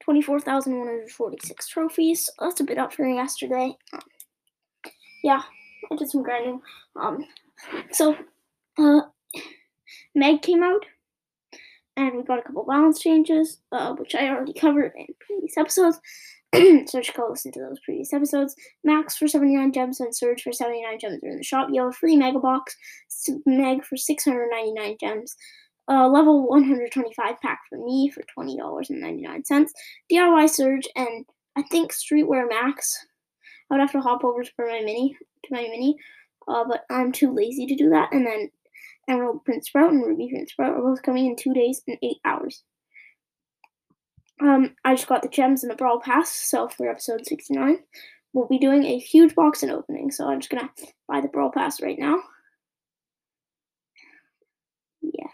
24,146 trophies. That's a bit up from yesterday. Um, yeah, I did some grinding. Um, so, uh, Meg came out, and we got a couple balance changes, uh, which I already covered in previous episodes. so just go listen to those previous episodes. Max for 79 gems and Surge for 79 gems are in the shop. You have a free Mega Box, Meg for 699 gems. Uh, level 125 pack for me for $20.99. DIY Surge and I think Streetwear Max. I would have to hop over to my mini to my mini, uh, but I'm too lazy to do that. And then Emerald Prince Sprout and Ruby Prince Sprout are both coming in two days and eight hours. Um, I just got the gems and the Brawl Pass, so for episode 69, we'll be doing a huge box and opening. So I'm just gonna buy the Brawl Pass right now. Yeah.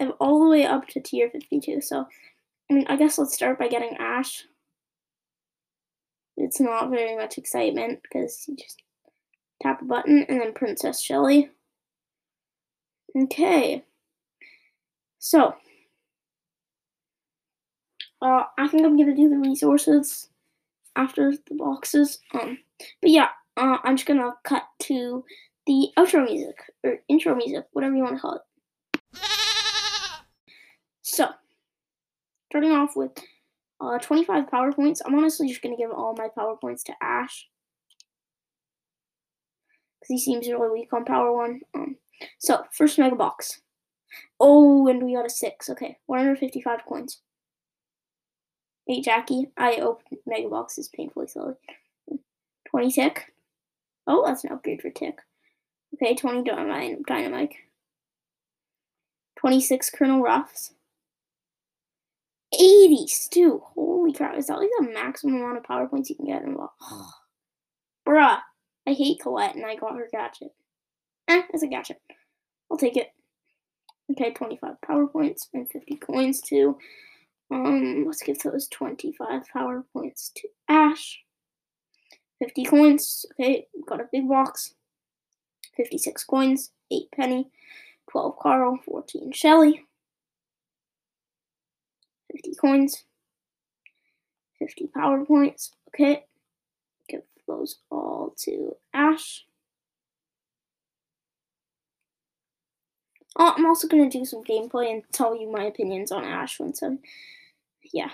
I'm all the way up to tier 52, so I mean, I guess let's start by getting Ash. It's not very much excitement because you just tap a button and then Princess Shelly. Okay. So, uh, I think I'm gonna do the resources after the boxes. Um, but yeah, uh, I'm just gonna cut to the outro music or intro music, whatever you want to call it. So, starting off with uh, 25 power points. I'm honestly just gonna give all my power points to Ash because he seems really weak on power one. Um, so first mega box. Oh, and we got a six. Okay, 155 coins. Hey, Jackie. I opened Mega Boxes painfully slowly. 20 tick. Oh, that's an upgrade for tick. Okay, 20 Dynamike. Dynamike. 26 Colonel Ruffs. 80 Stu. Holy crap. Is that like the maximum amount of power points you can get in a Bruh. I hate Colette and I got her gadget. Eh, it's a gadget. I'll take it. Okay, 25 power points and 50 coins too. Um, let's give those 25 power points to Ash. 50 coins. Okay, got a big box. 56 coins, 8 Penny, 12 Carl, 14 Shelly. 50 coins. 50 power points. Okay. Give those all to Ash. Oh, I'm also going to do some gameplay and tell you my opinions on Ash once I'm yeah.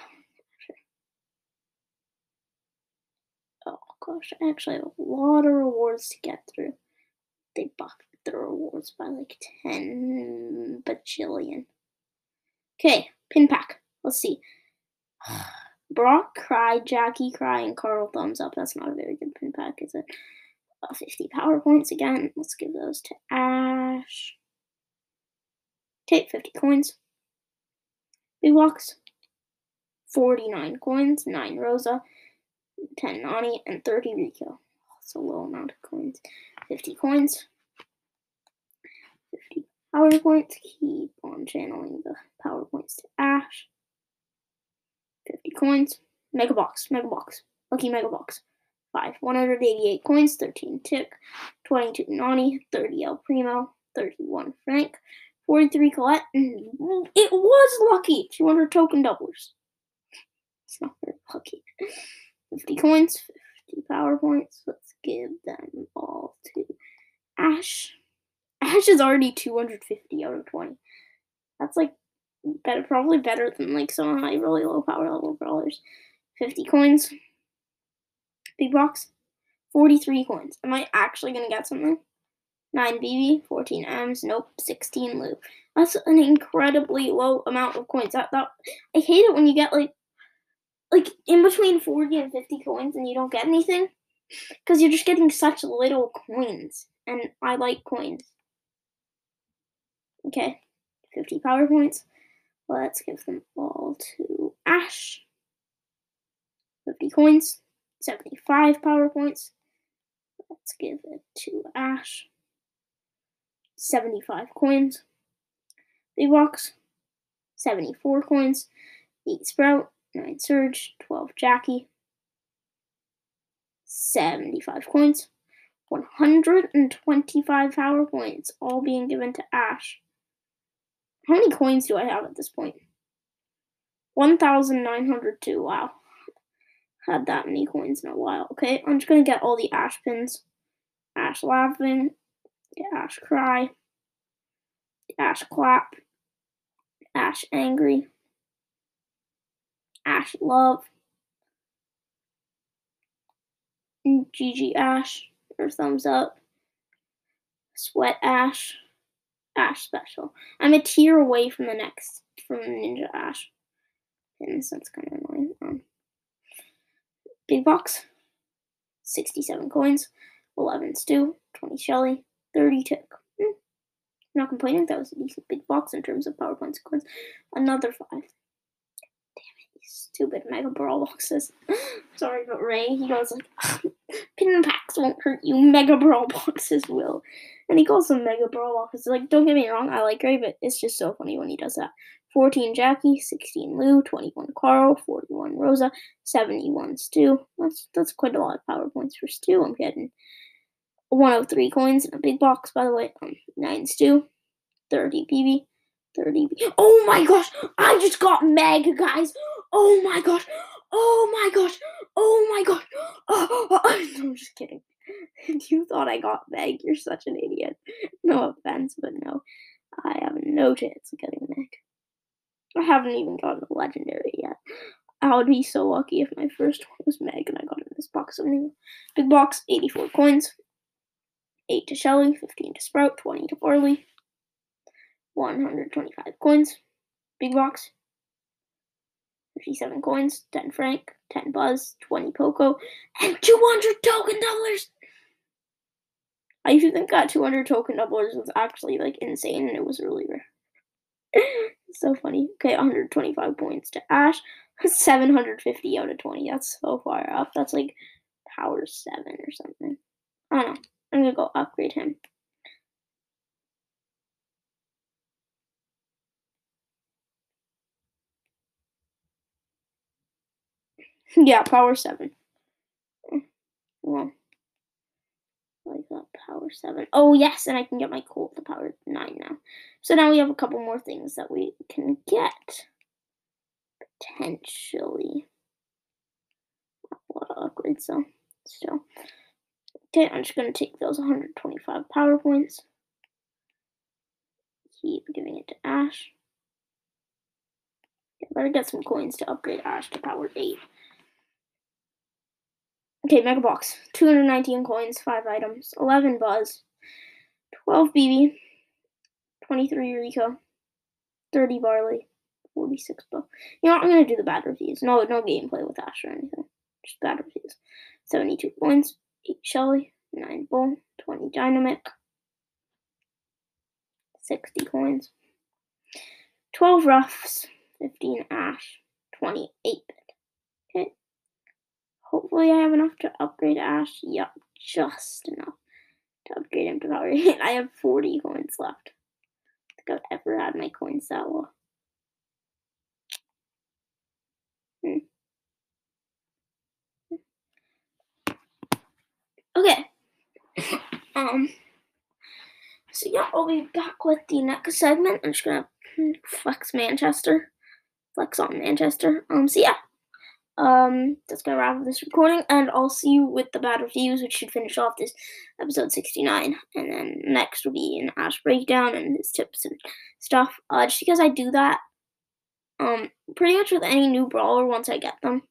Oh gosh, I actually have a lot of rewards to get through. They buffed the rewards by like 10 bajillion. Okay, pin pack. Let's see. Brock, Cry, Jackie, Cry, and Carl thumbs up. That's not a very good pin pack, is it? Uh, 50 power points again. Let's give those to Ash. Take 50 coins. Big box. 49 coins, 9 Rosa, 10 Nani, and 30 Rico. That's a low amount of coins. 50 coins. 50 power points. Keep on channeling the power points to Ash. 50 coins. Mega box, mega box. Lucky mega box. 5. 188 coins, 13 Tick, 22 Nani, 30 El Primo, 31 Frank, 43 Colette. It was lucky. 200 token doublers. It's not very lucky. 50 coins, 50 power points. Let's give them all to Ash. Ash is already 250 out of 20. That's like better, probably better than like some of my really low power level brawlers. 50 coins. Big box. 43 coins. Am I actually gonna get something? 9 Bibi, 14 Emz, nope, 16 Lou. That's an incredibly low amount of coins. That, that I hate it when you get like like in between 40 and 50 coins and you don't get anything because you're just getting such little coins and I like coins. Okay, 50 power points. Let's give them all to Ash. 50 coins, 75 power points. Let's give it to Ash. 75 coins. Big box, 74 coins. 8 Sprout, 9 Surge, 12 Jackie, 75 coins, 125 power points, all being given to Ash. How many coins do I have at this point? 1,902. Wow. Had that many coins in a while. Okay, I'm just going to get all the Ash pins. Ash laughing. Ash cry. Ash clap. Ash angry. Ash love. GG Ash or thumbs up. Sweat Ash. Ash special. I'm a tier away from the next from Ninja Ash. And so that's kind of annoying. Um, big box. 67 coins. 11 Stu. 20 Shelly. 30 tick. Hmm. Not complaining. That was a decent big box in terms of power points coins. Another five Damn it. stupid Mega Brawl boxes. Sorry, but Ray, he goes like, pin packs won't hurt you, Mega Brawl boxes will. And he calls them Mega Brawl boxes. Like, don't get me wrong, I like Ray, but it's just so funny when he does that. 14 Jackie, 16 Lou, 21 Carl, 41 Rosa, 71 Stu. That's that's quite a lot of power points for Stu. I'm getting 103 coins in a big box, by the way. Um, 9 Stu, 30 Bibi, 30. Oh my gosh! I just got Meg, guys! Oh my gosh! Oh my gosh! Oh my gosh! Oh, oh, oh. I'm just kidding. You thought I got Meg. You're such an idiot. No offense, but no. I have no chance of getting Meg. I haven't even gotten a legendary yet. I would be so lucky if my first one was Meg and I got in this box new. Big box, 84 coins. 8 to Shelly, 15 to Sprout, 20 to Barley, 125 coins. Big box. 57 coins, 10 Frank, 10 Buzz, 20 Poco, and 200 token doublers! I think that 200 token doublers was actually like insane and it was really rare. so funny. Okay, 125 points to Ash. 750 out of 20. That's so far up. That's like power 7 or something. I don't know. I'm gonna go upgrade him. yeah, power seven. Well, like that power seven. Oh yes, and I can get my Colt to power nine now. So now we have a couple more things that we can get potentially. A lot of upgrades, so still. Okay, I'm just gonna take those 125 power points. Keep giving it to Ash. Better get some coins to upgrade Ash to power 8. Okay, Mega Box. 219 coins, 5 items, 11 Buzz, 12 Bibi, 23 Rico, 30 Barley, 46 Bo. You know? I'm going to do the bad reviews. No, no gameplay with Ash or anything. Just bad reviews. 72 coins, 8 Shelly, 9 Bull, 20 Dynamike, 60 coins, 12 Ruffs, 15 Ash, 28 bit. Okay. Hopefully I have enough to upgrade Ash. Yep, just enough to upgrade him to power 8. I have 40 coins left. I think I've ever had my coins that low. Hmm. Okay. um. So yeah, I'll be back with the next segment. I'm just gonna flex Manchester, flex on Manchester. Um. So yeah. Um, that's gonna wrap up this recording, and I'll see you with the bad reviews, which should finish off this episode 69. And then next will be an Ash breakdown and his tips and stuff. Uh, just because I do that, um, pretty much with any new brawler once I get them.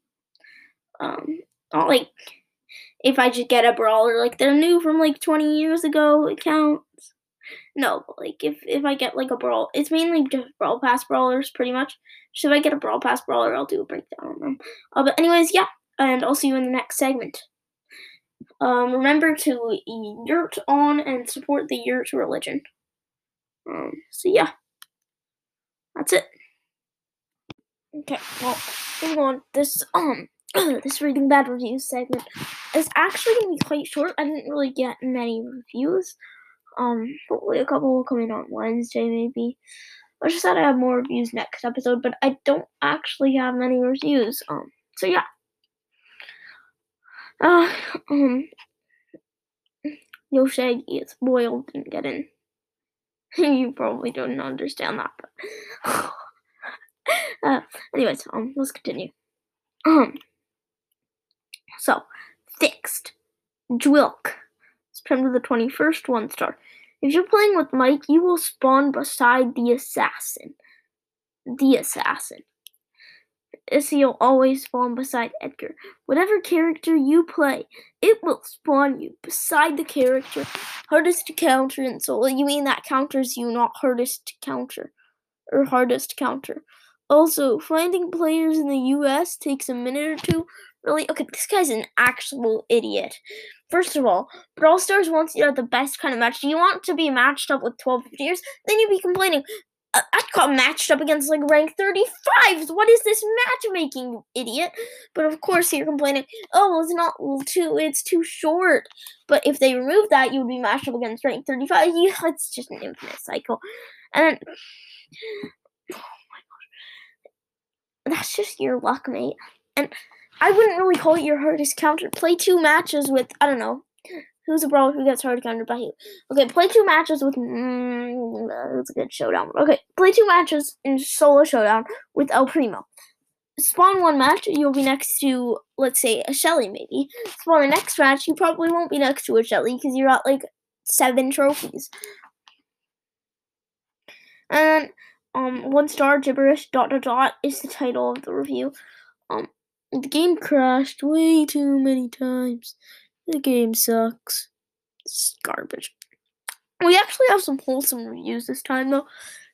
Um, not like if I just get a brawler like they're new from like 20 years ago, it counts. No, like if if I get like a brawl, it's mainly just brawl pass brawlers, pretty much. Should I get a brawl pass brawler, I'll do a breakdown on them. Uh, but anyways, yeah, and I'll see you in the next segment. Um, remember to yurt on and support the yurt religion. Um, so yeah, that's it. Okay, well, moving on. This um, this reading bad reviews segment is actually gonna be quite short. I didn't really get many reviews. Um, hopefully a couple will come in on Wednesday, maybe. I just said I have more reviews next episode, but I don't actually have many reviews. Um, so yeah. Uh, um, Yo Shaggy, it's boiled, didn't get in. you probably don't understand that, but uh, anyways, um, let's continue. Um, so fixed, Dwilk, September the twenty first, one star. If you're playing with Mike, you will spawn beside the assassin. The assassin. You'll always spawn beside Edgar. Whatever character you play, it will spawn you beside the character hardest to counter in solo. You mean that counters you, not hardest to counter or hardest counter. Also, finding players in the US takes a minute or two. Really? Okay, this guy's an actual idiot. First of all, Brawl Stars wants you to have the best kind of match. Do you want to be matched up with 12 players? Then you'd be complaining. I, I got matched up against like rank 35s. What is this matchmaking, idiot? But of course, you're complaining. Oh, it's not too. It's too short. But if they remove that, you would be matched up against rank 35. Yeah, it's just an infinite cycle. And oh my god, that's just your luck, mate. And I wouldn't really call it your hardest counter. Play two matches with I don't know who's a brawler who gets hard countered by who. Okay, play two matches with. Mm, that's a good showdown. Okay, play two matches in solo showdown with El Primo. Spawn one match, you'll be next to, let's say, a Shelly maybe. Spawn the next match, you probably won't be next to a Shelly because you're at like seven trophies. And um, one star gibberish dot dot dot is the title of the review. Um, the game crashed way too many times. The game sucks. It's garbage. We actually have some wholesome reviews this time though.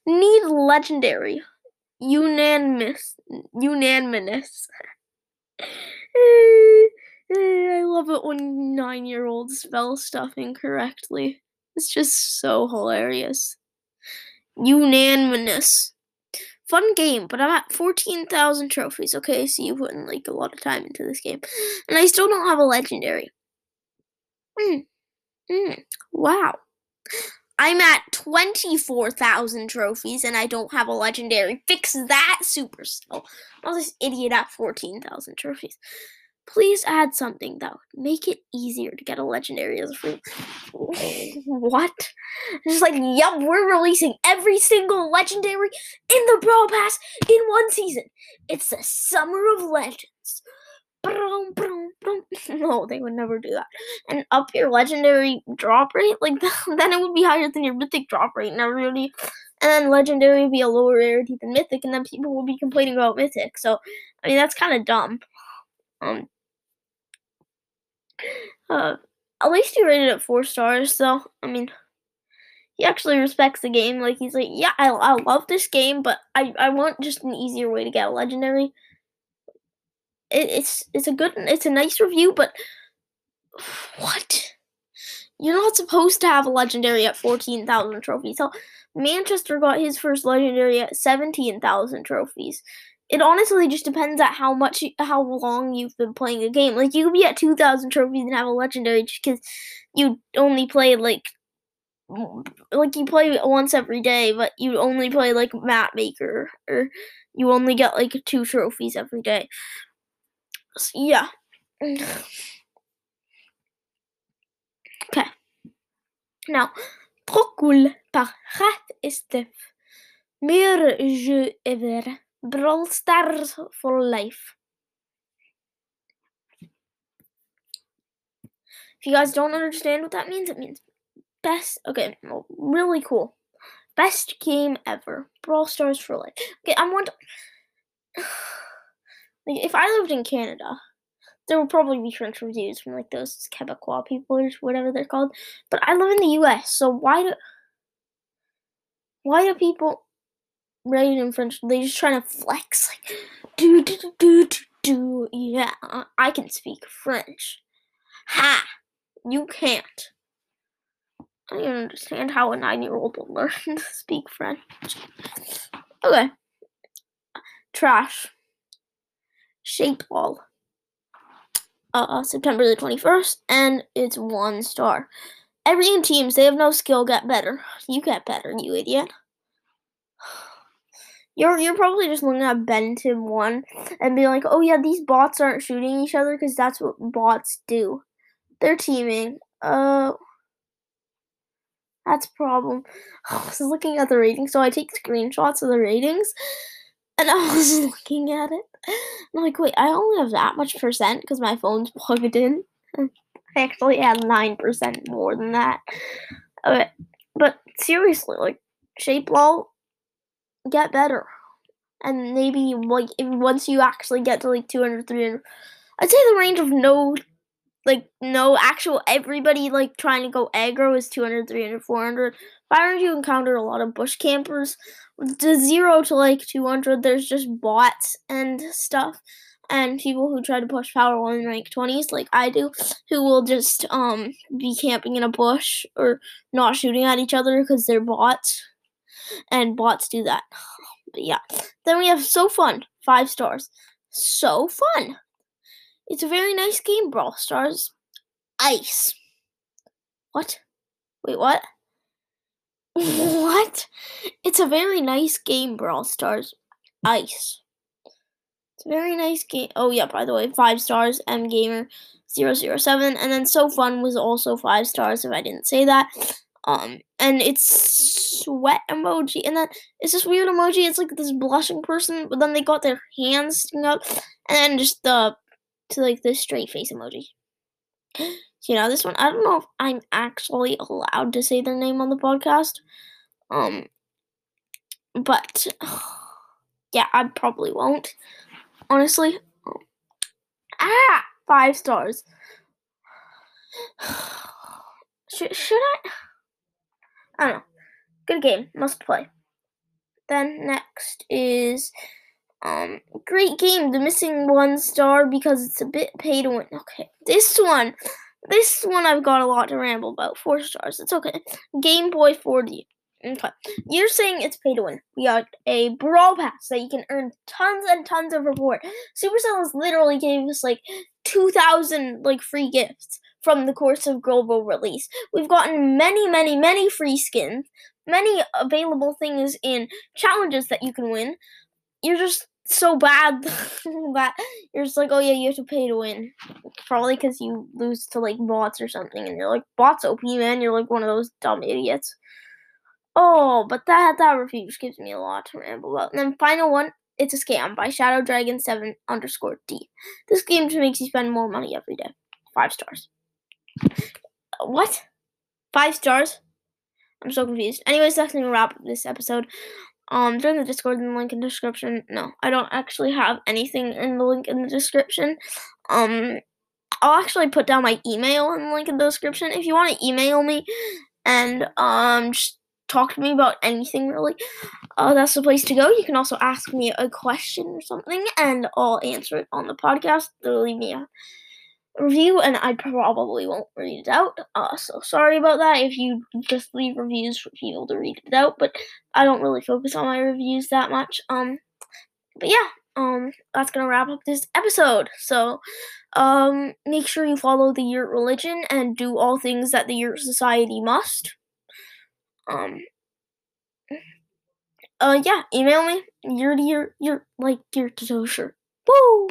Need legendary. Unanimous. Unanimous. I love it when nine year olds spell stuff incorrectly. It's just so hilarious. Unanimous. Fun game, but I'm at 14,000 trophies. Okay, so you put in like a lot of time into this game. And I still don't have a legendary. Mm. Mm. Wow. I'm at 24,000 trophies and I don't have a legendary. Fix that, Supercell. I'm this idiot at 14,000 trophies. Please add something that would make it easier to get a legendary as a free. what? Just like, yep, we're releasing every single legendary in the Brawl Pass in one season. It's the Summer of Legends. No, they would never do that. And up your legendary drop rate, like then it would be higher than your mythic drop rate, and everybody, and then legendary would be a lower rarity than mythic, and then people will be complaining about mythic. So, I mean, that's kind of dumb. Um, uh, at least he rated it four stars, so I mean, he actually respects the game. Like he's like, yeah, I, I love this game, but I I want just an easier way to get a legendary it, it's it's a good it's a nice review, but what? You're not supposed to have a legendary at 14,000 trophies. So Manchester got his first legendary at 17,000 trophies. It honestly just depends on how much how long you've been playing a game. Like you could be at 2,000 trophies and have a legendary just cuz you only play like like you play once every day, but you only play like map maker or you only get like two trophies every day yeah. Okay. Now, trop cool par Rat et Steph. Meilleur jeu ever. Brawl Stars for life. If you guys don't understand what that means, it means best. Okay, well, really cool. Best game ever. Brawl Stars for life. Okay, I'm wondering. Like, if I lived in Canada, there would probably be French reviews from like those Quebecois people or whatever they're called. But I live in the U.S., so why do why do people write in French? they're just trying to flex, like do do do do do. Yeah, I can speak French. Ha! You can't. I don't understand how a nine-year-old will learn to speak French. Okay. Trash. Shape Wall. Uh, September the 21st, and it's one star. Every teams, they have no skill, get better. You get better, you idiot. You're you're probably just looking at Benton one and being like, oh yeah, these bots aren't shooting each other because that's what bots do. They're teaming. Uh, that's a problem. I was looking at the ratings, so I take screenshots of the ratings, And I was looking at it. I'm like, wait, I only have that much percent because my phone's plugged in. I actually had 9% more than that. Okay. But seriously, like, shape low, get better. And maybe, like, once you actually get to, like, 200, 300, I'd say the range of no like no actual everybody like trying to go aggro is 200 300 400 500 you encounter a lot of bush campers with the 0 to like 200 there's just bots and stuff and people who try to push power 1 rank 20s like i do who will just um be camping in a bush or not shooting at each other because they're bots and bots do that but yeah then we have so fun five stars so fun it's a very nice game, Brawl Stars. Ice. What? Wait, what? what? It's a very nice game, Brawl Stars. Ice. It's a very nice game. Oh, yeah, by the way, five stars, M Gamer 007. And then So Fun was also five stars, if I didn't say that. Um, and it's sweat emoji, and then it's this weird emoji. It's like this blushing person, but then they got their hands sticking out, and then just the to like the straight face emoji. you know, this one, I don't know if I'm actually allowed to say their name on the podcast. Um, but yeah, I probably won't. Honestly. Ah, five stars. should, should I? I don't know. Good game. Must play. Then next is um, great game. The missing one star because it's a bit pay to win. Okay, this one, this one I've got a lot to ramble about. Four stars. It's okay. Game Boy 40. Okay, you're saying it's pay to win. We got a brawl pass that you can earn tons and tons of reward. Supercell has literally gave us like two thousand like free gifts from the course of global release. We've gotten many, many, many free skins, many available things in challenges that you can win. You're just so bad that you're just like, oh yeah, you have to pay to win. Probably because you lose to like bots or something, and you're like, bots OP man. You're like one of those dumb idiots. Oh, but that that review gives me a lot to ramble about. And then final one, it's a scam by Shadow Dragon Seven underscore D. This game just makes you spend more money every day. Five stars. What? Five stars? I'm so confused. Anyways, that's gonna wrap up this episode. Um, join the Discord in the link in the description. No, I don't actually have anything in the link in the description. Um, I'll actually put down my email in the link in the description if you want to email me and um just talk to me about anything really. Uh, that's the place to go. You can also ask me a question or something, and I'll answer it on the podcast. leave me a review, and I probably won't read it out. Uh, so sorry about that if you just leave reviews for people to read it out, but I don't really focus on my reviews that much. Um, but yeah, um, that's gonna wrap up this episode. So, um, make sure you follow the Yurt religion and do all things that the Yurt society must. Um, uh, yeah, email me. You're, you're, you're like, you're to Woo!